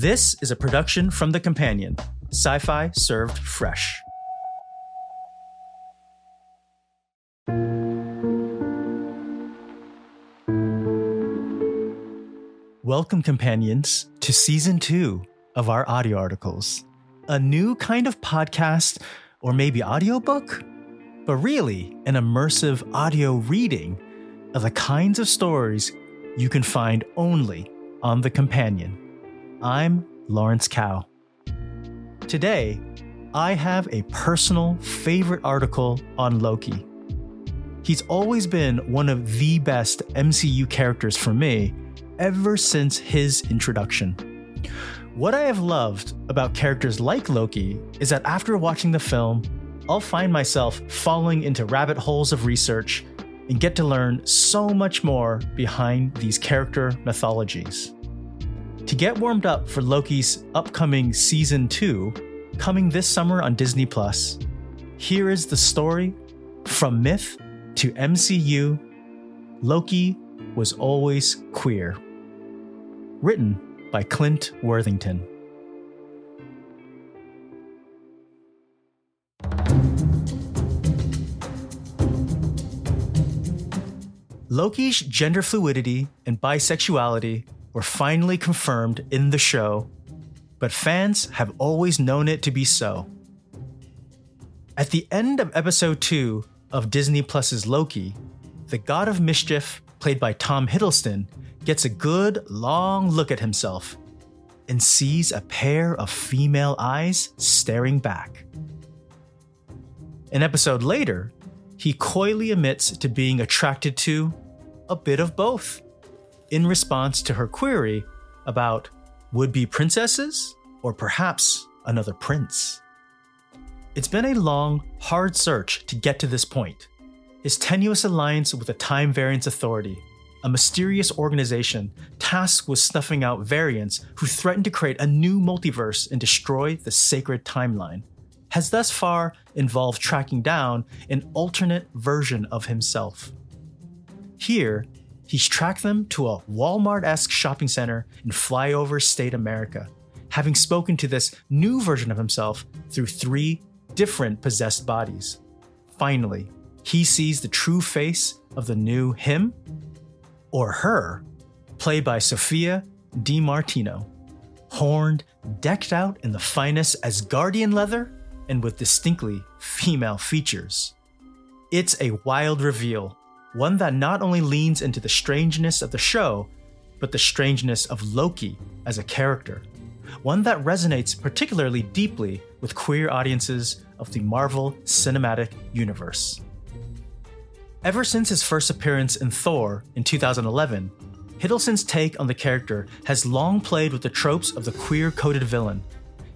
This is a production from The Companion, sci fi served fresh. Welcome, companions, to season two of our audio articles. A new kind of podcast, or maybe audiobook, but really an immersive audio reading of the kinds of stories you can find only on The Companion. I'm Lawrence Kao. Today, I have a personal favorite article on Loki. He's always been one of the best MCU characters for me ever since his introduction. What I have loved about characters like Loki is that after watching the film, I'll find myself falling into rabbit holes of research and get to learn so much more behind these character mythologies. To get warmed up for Loki's upcoming season 2, coming this summer on Disney Plus, here is the story from myth to MCU Loki was always queer. Written by Clint Worthington. Loki's gender fluidity and bisexuality were finally confirmed in the show, but fans have always known it to be so. At the end of episode 2 of Disney Plus's Loki, the god of mischief, played by Tom Hiddleston, gets a good long look at himself and sees a pair of female eyes staring back. An episode later, he coyly admits to being attracted to a bit of both in response to her query about would be princesses or perhaps another prince. It's been a long, hard search to get to this point. His tenuous alliance with the Time Variance Authority, a mysterious organization tasked with snuffing out variants who threaten to create a new multiverse and destroy the sacred timeline, has thus far involved tracking down an alternate version of himself. Here, he's tracked them to a Walmart esque shopping center in flyover state America, having spoken to this new version of himself through three different possessed bodies. Finally, he sees the true face of the new him or her, played by Sophia Di Martino, horned, decked out in the finest Asgardian leather and with distinctly female features. It's a wild reveal, one that not only leans into the strangeness of the show, but the strangeness of Loki as a character, one that resonates particularly deeply with queer audiences of the Marvel Cinematic Universe. Ever since his first appearance in Thor in 2011, Hiddleston's take on the character has long played with the tropes of the queer coded villain.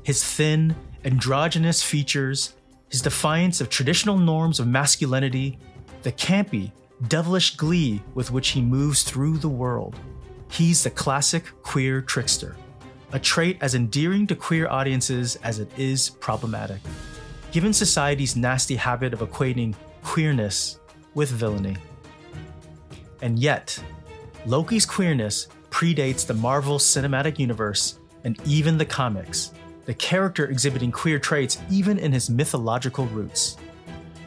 His thin, androgynous features, his defiance of traditional norms of masculinity, the campy, devilish glee with which he moves through the world. He's the classic queer trickster, a trait as endearing to queer audiences as it is problematic, given society's nasty habit of equating queerness with villainy. And yet, Loki's queerness predates the Marvel Cinematic Universe and even the comics, the character exhibiting queer traits even in his mythological roots.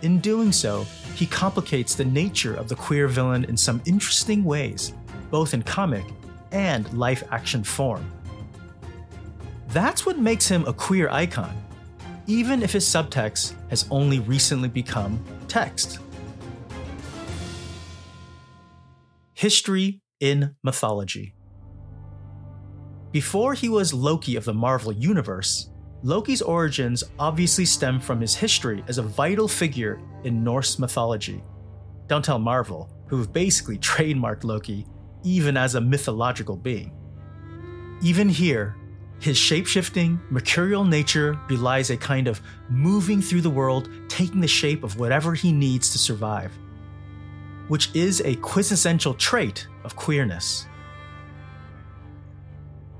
In doing so, he complicates the nature of the queer villain in some interesting ways, both in comic and live action form. That's what makes him a queer icon, even if his subtext has only recently become text. History in mythology. Before he was Loki of the Marvel Universe, Loki's origins obviously stem from his history as a vital figure in Norse mythology. Don't tell Marvel, who've basically trademarked Loki even as a mythological being. Even here, his shapeshifting, mercurial nature belies a kind of moving through the world, taking the shape of whatever he needs to survive which is a quintessential trait of queerness.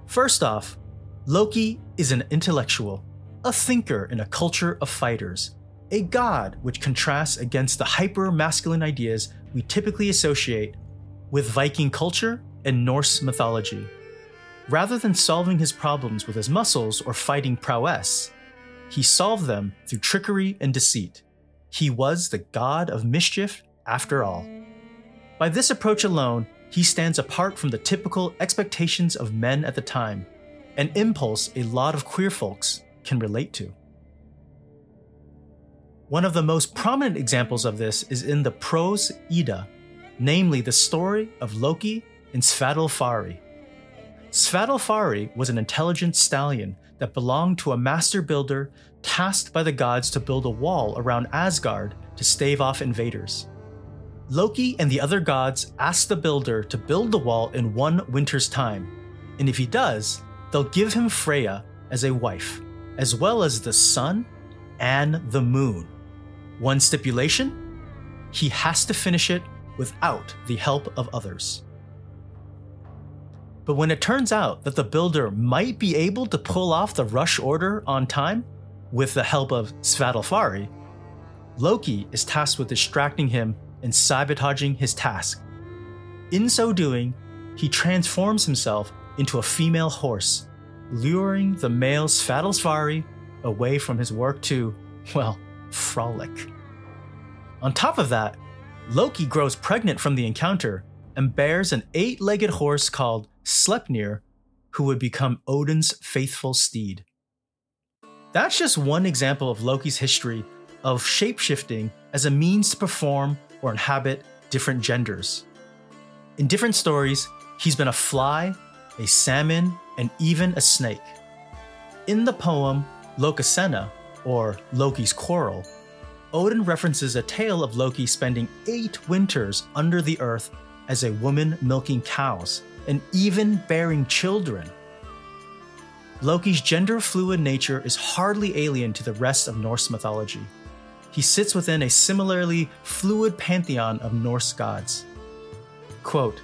First off, Loki is an intellectual, a thinker in a culture of fighters, a god which contrasts against the hyper masculine ideas we typically associate with Viking culture and Norse mythology. rather than solving his problems with his muscles or fighting prowess, he solved them through trickery and deceit. He was the god of mischief after all. By this approach alone, he stands apart from the typical expectations of men at the time, an impulse a lot of queer folks can relate to. One of the most prominent examples of this is in the prose Edda, namely the story of Loki and Svadilfari. Svadilfari was an intelligent stallion that belonged to a master builder tasked by the gods to build a wall around Asgard to stave off invaders. Loki and the other gods ask the builder to build the wall in one winter's time, and if he does, they'll give him Freya as a wife, as well as the sun and the moon. One stipulation he has to finish it without the help of others. But when it turns out that the builder might be able to pull off the rush order on time with the help of Svadilfari, Loki is tasked with distracting him and sabotaging his task. In so doing, he transforms himself into a female horse, luring the male Svadilfari away from his work to, well, frolic. On top of that, Loki grows pregnant from the encounter and bears an eight legged horse called Sleipnir, who would become Odin's faithful steed. That's just one example of Loki's history of shapeshifting as a means to perform or inhabit different genders. In different stories, he's been a fly, a salmon, and even a snake. In the poem Lokasenna, or Loki's Quarrel, Odin references a tale of Loki spending eight winters under the earth as a woman milking cows and even bearing children. Loki's gender fluid nature is hardly alien to the rest of Norse mythology he sits within a similarly fluid pantheon of Norse gods. Quote,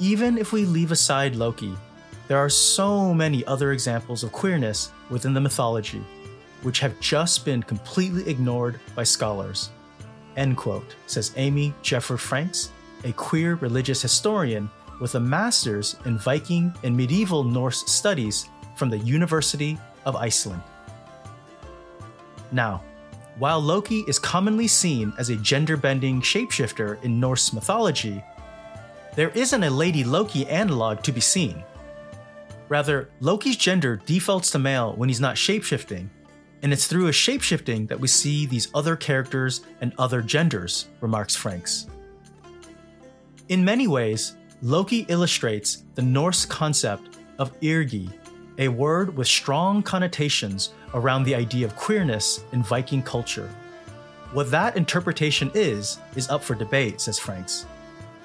Even if we leave aside Loki, there are so many other examples of queerness within the mythology, which have just been completely ignored by scholars. End quote, says Amy Jefford Franks, a queer religious historian with a master's in Viking and medieval Norse studies from the University of Iceland. Now, while Loki is commonly seen as a gender bending shapeshifter in Norse mythology, there isn't a Lady Loki analog to be seen. Rather, Loki's gender defaults to male when he's not shapeshifting, and it's through his shapeshifting that we see these other characters and other genders, remarks Franks. In many ways, Loki illustrates the Norse concept of Ergi, a word with strong connotations around the idea of queerness in Viking culture. What that interpretation is, is up for debate, says Franks.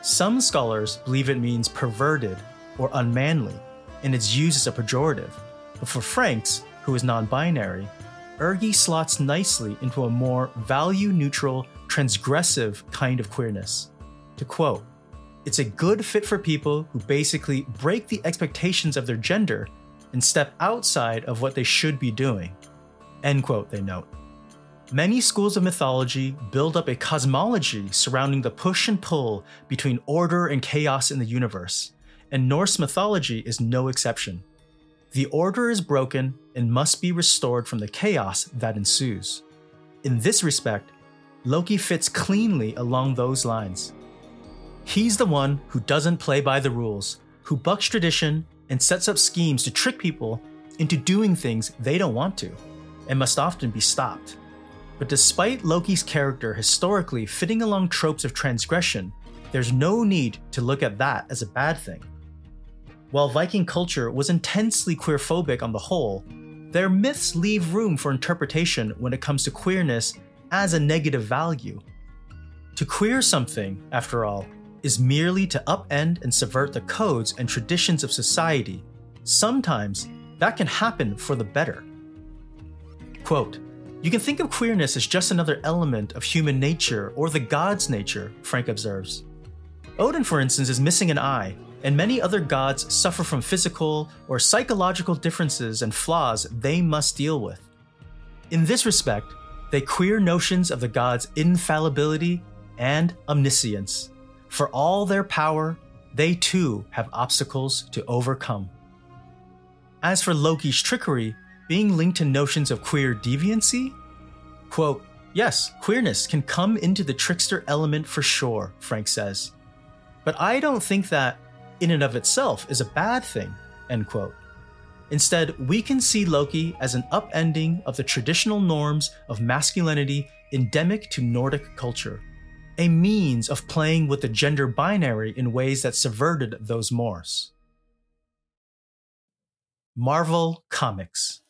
Some scholars believe it means perverted or unmanly, and it's used as a pejorative. But for Franks, who is non binary, Ergi slots nicely into a more value neutral, transgressive kind of queerness. To quote, it's a good fit for people who basically break the expectations of their gender and step outside of what they should be doing. End quote, they note. Many schools of mythology build up a cosmology surrounding the push and pull between order and chaos in the universe, and Norse mythology is no exception. The order is broken and must be restored from the chaos that ensues. In this respect, Loki fits cleanly along those lines. He's the one who doesn't play by the rules, who bucks tradition and sets up schemes to trick people into doing things they don't want to, and must often be stopped. But despite Loki's character historically fitting along tropes of transgression, there's no need to look at that as a bad thing. While Viking culture was intensely queerphobic on the whole, their myths leave room for interpretation when it comes to queerness as a negative value. To queer something, after all, is merely to upend and subvert the codes and traditions of society, sometimes that can happen for the better. Quote, you can think of queerness as just another element of human nature or the god's nature, Frank observes. Odin, for instance, is missing an eye, and many other gods suffer from physical or psychological differences and flaws they must deal with. In this respect, they queer notions of the god's infallibility and omniscience. For all their power, they too have obstacles to overcome. As for Loki's trickery, being linked to notions of queer deviancy, quote, Yes, queerness can come into the trickster element for sure, Frank says. But I don't think that, in and of itself, is a bad thing, end quote. Instead, we can see Loki as an upending of the traditional norms of masculinity endemic to Nordic culture, a means of playing with the gender binary in ways that subverted those mores. Marvel Comics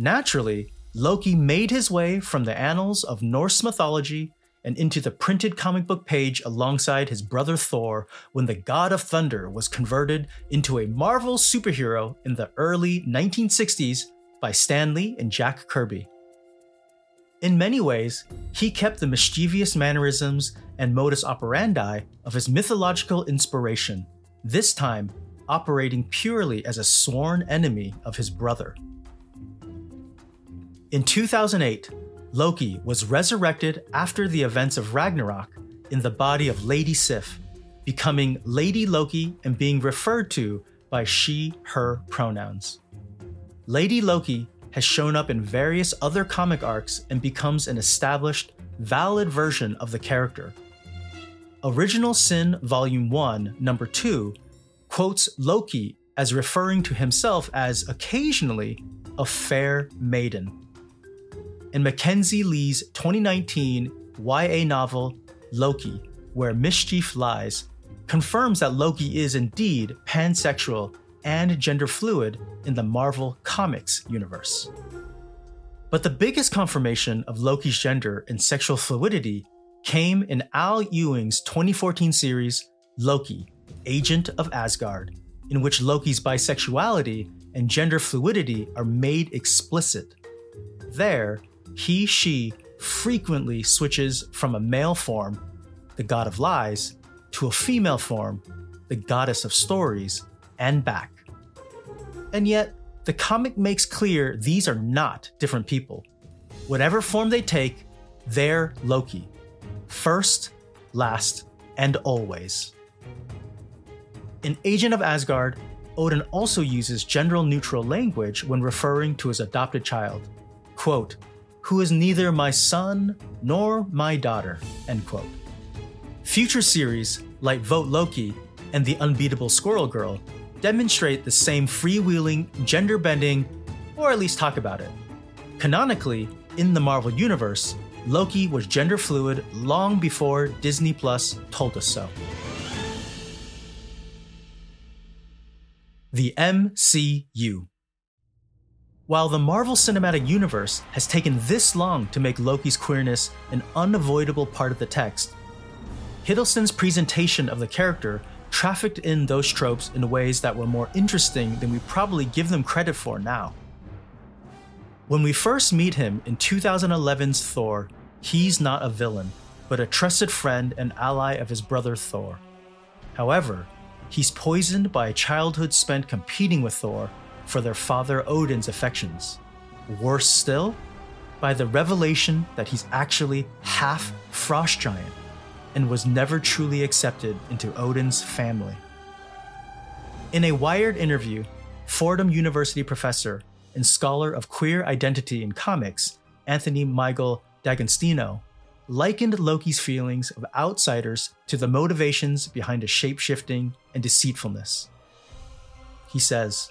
Naturally, Loki made his way from the annals of Norse mythology and into the printed comic book page alongside his brother Thor when the God of Thunder was converted into a Marvel superhero in the early 1960s by Stan Lee and Jack Kirby. In many ways, he kept the mischievous mannerisms and modus operandi of his mythological inspiration, this time operating purely as a sworn enemy of his brother. In 2008, Loki was resurrected after the events of Ragnarok in the body of Lady Sif, becoming Lady Loki and being referred to by she, her pronouns. Lady Loki has shown up in various other comic arcs and becomes an established, valid version of the character. Original Sin Volume 1, Number 2 quotes Loki as referring to himself as occasionally a fair maiden in Mackenzie Lee's 2019 YA novel Loki, Where Mischief Lies, confirms that Loki is indeed pansexual and gender fluid in the Marvel Comics universe. But the biggest confirmation of Loki's gender and sexual fluidity came in Al Ewing's 2014 series Loki, Agent of Asgard, in which Loki's bisexuality and gender fluidity are made explicit. There, he, she frequently switches from a male form, the god of lies, to a female form, the goddess of stories, and back. And yet, the comic makes clear these are not different people. Whatever form they take, they're Loki. First, last, and always. In Agent of Asgard, Odin also uses gender neutral language when referring to his adopted child. Quote, who is neither my son nor my daughter. End quote. Future series like Vote Loki and The Unbeatable Squirrel Girl demonstrate the same freewheeling, gender bending, or at least talk about it. Canonically, in the Marvel Universe, Loki was gender fluid long before Disney Plus told us so. The MCU. While the Marvel Cinematic Universe has taken this long to make Loki's queerness an unavoidable part of the text, Hiddleston's presentation of the character trafficked in those tropes in ways that were more interesting than we probably give them credit for now. When we first meet him in 2011's Thor, he's not a villain, but a trusted friend and ally of his brother Thor. However, he's poisoned by a childhood spent competing with Thor for their father Odin's affections. Worse still, by the revelation that he's actually half frost giant and was never truly accepted into Odin's family. In a Wired interview, Fordham University professor and scholar of queer identity in comics, Anthony Michael D'Agostino, likened Loki's feelings of outsiders to the motivations behind his shapeshifting and deceitfulness. He says,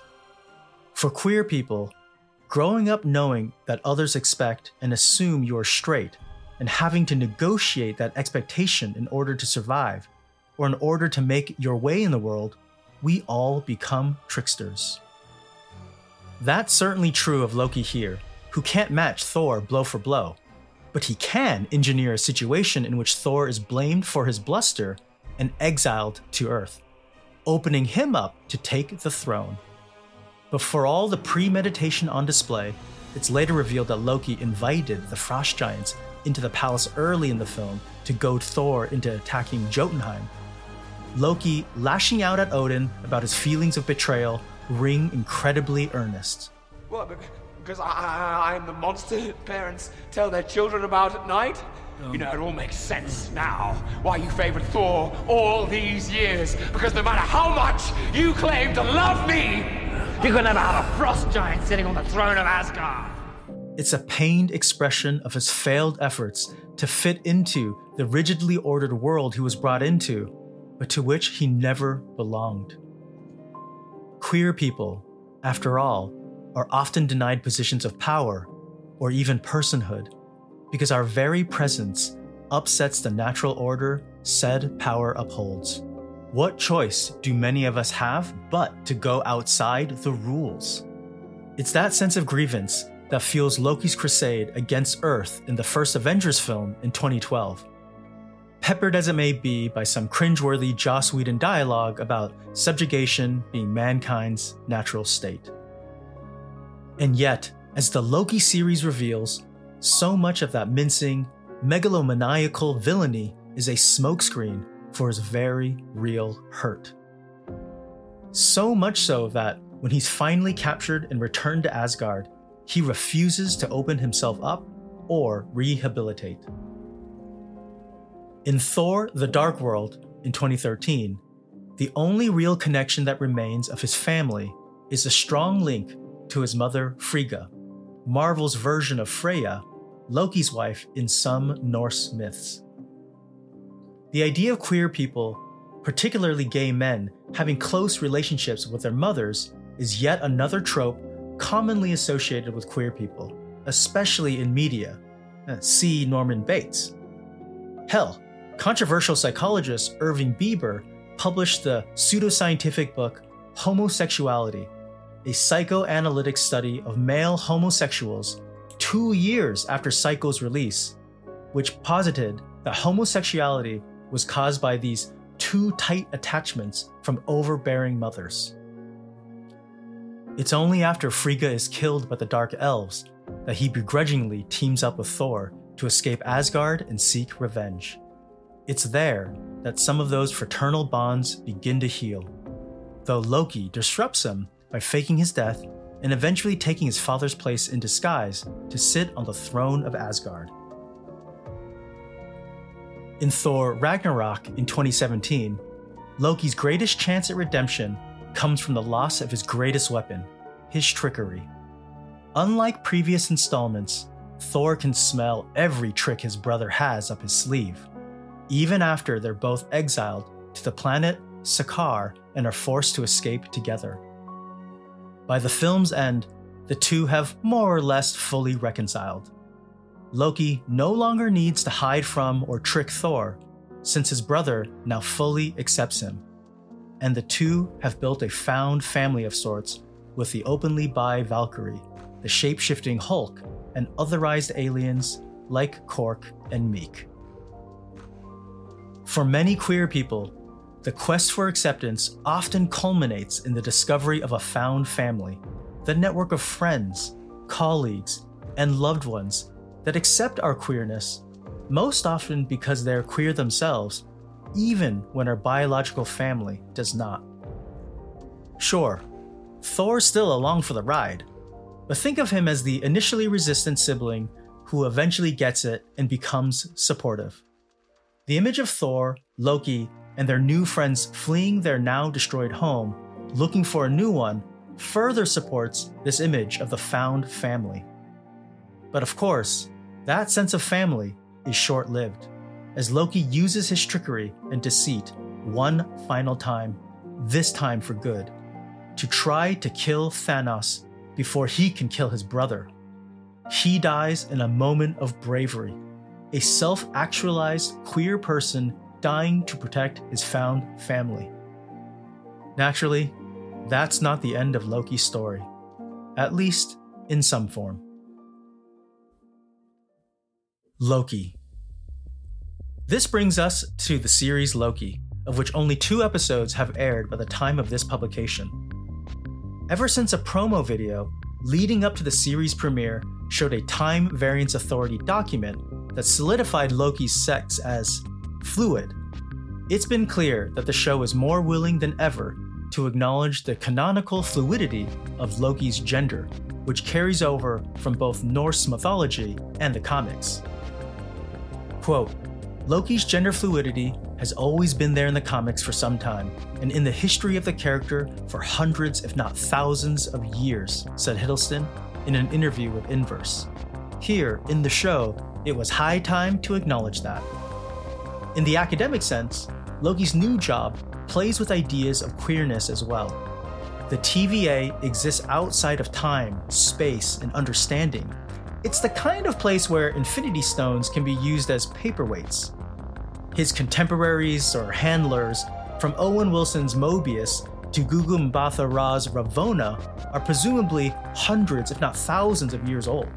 for queer people, growing up knowing that others expect and assume you are straight and having to negotiate that expectation in order to survive or in order to make your way in the world, we all become tricksters. That's certainly true of Loki here, who can't match Thor blow for blow, but he can engineer a situation in which Thor is blamed for his bluster and exiled to Earth, opening him up to take the throne. But for all the premeditation on display, it's later revealed that Loki invited the Frost Giants into the palace early in the film to goad Thor into attacking Jotunheim. Loki lashing out at Odin about his feelings of betrayal ring incredibly earnest. What? Because I, am the monster parents tell their children about at night? Um, you know, it all makes sense now why you favored Thor all these years. Because no matter how much you claim to love me, You could never have a frost giant sitting on the throne of Asgard. It's a pained expression of his failed efforts to fit into the rigidly ordered world he was brought into, but to which he never belonged. Queer people, after all, are often denied positions of power or even personhood because our very presence upsets the natural order said power upholds. What choice do many of us have but to go outside the rules? It's that sense of grievance that fuels Loki's crusade against Earth in the first Avengers film in 2012. Peppered as it may be by some cringeworthy Joss Whedon dialogue about subjugation being mankind's natural state. And yet, as the Loki series reveals, so much of that mincing, megalomaniacal villainy is a smokescreen for his very real hurt. So much so that when he's finally captured and returned to Asgard, he refuses to open himself up or rehabilitate. In Thor The Dark World in 2013, the only real connection that remains of his family is a strong link to his mother Frigga, Marvel's version of Freya, Loki's wife in some Norse myths. The idea of queer people, particularly gay men, having close relationships with their mothers is yet another trope commonly associated with queer people, especially in media. Uh, see Norman Bates. Hell, controversial psychologist Irving Bieber published the pseudoscientific book Homosexuality, a psychoanalytic study of male homosexuals two years after Psycho's release, which posited that homosexuality was caused by these too tight attachments from overbearing mothers. It's only after Frigga is killed by the Dark Elves that he begrudgingly teams up with Thor to escape Asgard and seek revenge. It's there that some of those fraternal bonds begin to heal, though Loki disrupts them by faking his death and eventually taking his father's place in disguise to sit on the throne of Asgard. In Thor Ragnarok in 2017, Loki's greatest chance at redemption comes from the loss of his greatest weapon, his trickery. Unlike previous installments, Thor can smell every trick his brother has up his sleeve, even after they're both exiled to the planet Sakaar and are forced to escape together. By the film's end, the two have more or less fully reconciled. Loki no longer needs to hide from or trick Thor, since his brother now fully accepts him. And the two have built a found family of sorts with the openly bi Valkyrie, the shape shifting Hulk, and otherized aliens like Korg and Miek. For many queer people, the quest for acceptance often culminates in the discovery of a found family, the network of friends, colleagues, and loved ones that accept our queerness, most often because they're queer themselves, even when our biological family does not. Sure, Thor's still along for the ride, but think of him as the initially resistant sibling who eventually gets it and becomes supportive. The image of Thor, Loki, and their new friends fleeing their now destroyed home, looking for a new one, further supports this image of the found family. But of course, that sense of family is short lived, as Loki uses his trickery and deceit one final time, this time for good, to try to kill Thanos before he can kill his brother. He dies in a moment of bravery, a self actualized queer person dying to protect his found family. Naturally, that's not the end of Loki's story, at least in some form. Loki. This brings us to the series Loki, of which only two episodes have aired by the time of this publication. Ever since a promo video leading up to the series premiere showed a Time Variance Authority document that solidified Loki's sex as fluid, it's been clear that the show is more willing than ever to acknowledge the canonical fluidity of Loki's gender, which carries over from both Norse mythology and the comics. Quote Loki's gender fluidity has always been there in the comics for some time, and in the history of the character for hundreds, if not thousands, of years, said Hiddleston in an interview with Inverse. Here, in the show, it was high time to acknowledge that. In the academic sense, Loki's new job plays with ideas of queerness as well. The TVA exists outside of time, space, and understanding. It's the kind of place where Infinity Stones can be used as paperweights. His contemporaries or handlers, from Owen Wilson's Mobius to Gugu Mbatha Raw's Ravonna, are presumably hundreds, if not thousands, of years old.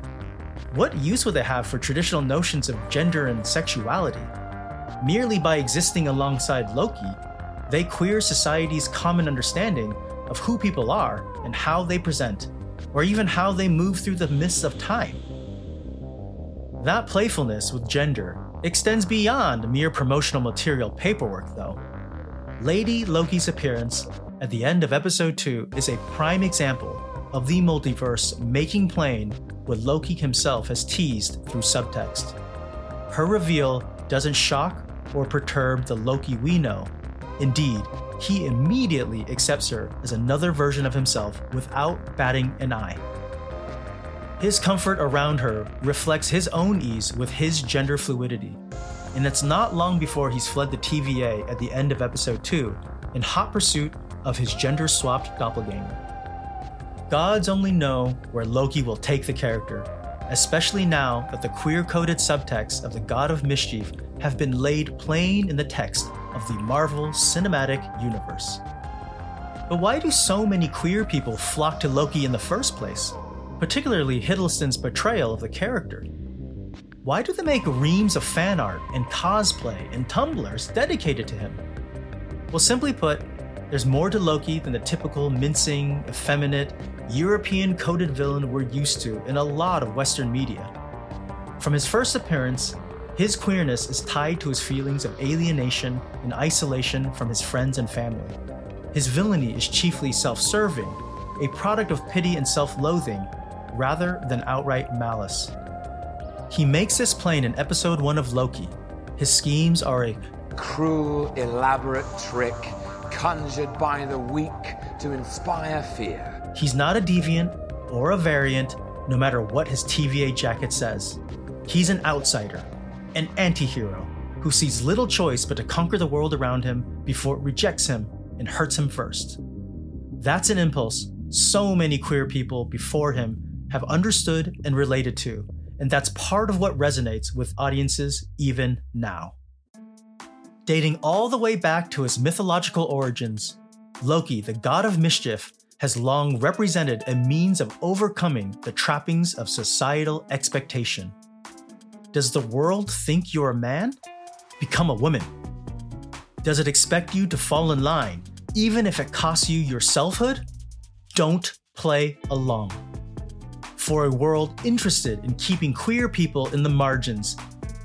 What use would they have for traditional notions of gender and sexuality? Merely by existing alongside Loki, they queer society's common understanding of who people are and how they present, or even how they move through the mists of time. That playfulness with gender extends beyond mere promotional material paperwork, though. Lady Loki's appearance at the end of episode 2 is a prime example of the multiverse making plain what Loki himself has teased through subtext. Her reveal doesn't shock or perturb the Loki we know. Indeed, he immediately accepts her as another version of himself without batting an eye. His comfort around her reflects his own ease with his gender fluidity, and it's not long before he's fled the TVA at the end of episode 2 in hot pursuit of his gender swapped doppelganger. Gods only know where Loki will take the character, especially now that the queer coded subtexts of the God of Mischief have been laid plain in the text of the Marvel Cinematic Universe. But why do so many queer people flock to Loki in the first place, particularly Hiddleston's portrayal of the character? Why do they make reams of fan art and cosplay and Tumblrs dedicated to him? Well, simply put, there's more to Loki than the typical mincing, effeminate, European coded villain we're used to in a lot of Western media. From his first appearance, his queerness is tied to his feelings of alienation and isolation from his friends and family. His villainy is chiefly self serving, a product of pity and self loathing, rather than outright malice. He makes this plain in episode 1 of Loki. His schemes are a cruel, elaborate trick conjured by the weak to inspire fear. He's not a deviant or a variant, no matter what his TVA jacket says. He's an outsider, an anti hero who sees little choice but to conquer the world around him before it rejects him and hurts him first. That's an impulse so many queer people before him have understood and related to, and that's part of what resonates with audiences even now. Dating all the way back to his mythological origins, Loki, the god of mischief, has long represented a means of overcoming the trappings of societal expectation. Does the world think you're a man? Become a woman. Does it expect you to fall in line, even if it costs you your selfhood? Don't play along. For a world interested in keeping queer people in the margins,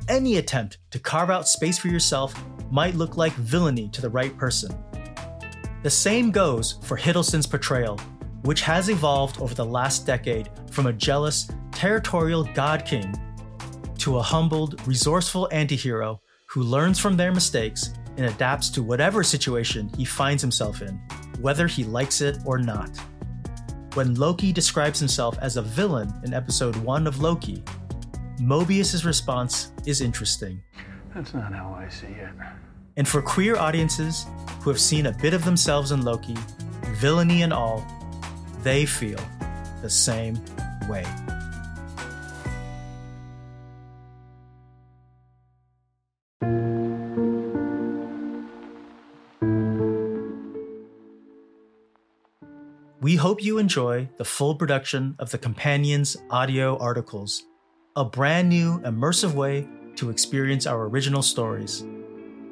any attempt to carve out space for yourself might look like villainy to the right person. The same goes for Hiddleston's portrayal, which has evolved over the last decade from a jealous, territorial god king to a humbled, resourceful antihero who learns from their mistakes and adapts to whatever situation he finds himself in, whether he likes it or not. When Loki describes himself as a villain in episode 1 of Loki, Mobius's response is interesting. That's not how I see it. And for queer audiences who have seen a bit of themselves in Loki, villainy and all, they feel the same way. We hope you enjoy the full production of the Companions audio articles, a brand new immersive way to experience our original stories.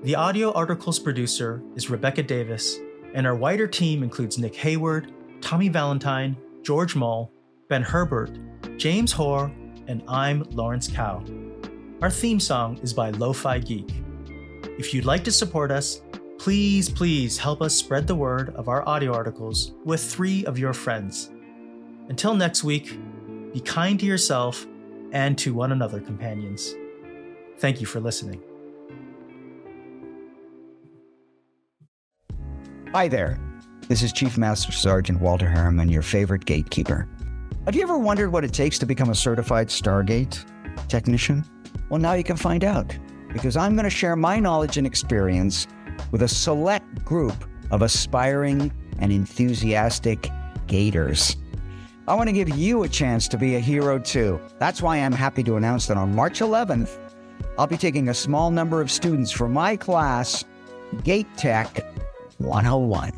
The audio articles producer is Rebecca Davis, and our wider team includes Nick Hayward, Tommy Valentine, George Mole, Ben Herbert, James Hoare, and I'm Lawrence Kao. Our theme song is by Lo-Fi Geek. If you'd like to support us, Please, please help us spread the word of our audio articles with three of your friends. Until next week, be kind to yourself and to one another, companions. Thank you for listening. Hi there. This is Chief Master Sergeant Walter Harriman, your favorite gatekeeper. Have you ever wondered what it takes to become a certified Stargate technician? Well, now you can find out because I'm going to share my knowledge and experience with a select group of aspiring and enthusiastic gators. I want to give you a chance to be a hero too. That's why I'm happy to announce that on March 11th, I'll be taking a small number of students from my class, Gate Tech 101.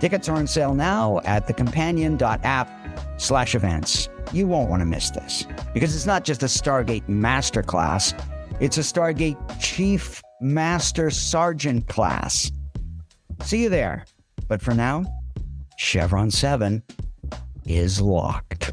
Tickets are on sale now at thecompanion.app slash events. You won't want to miss this because it's not just a Stargate Masterclass, it's a Stargate Chief Master Sergeant class. See you there. But for now, Chevron 7 is locked.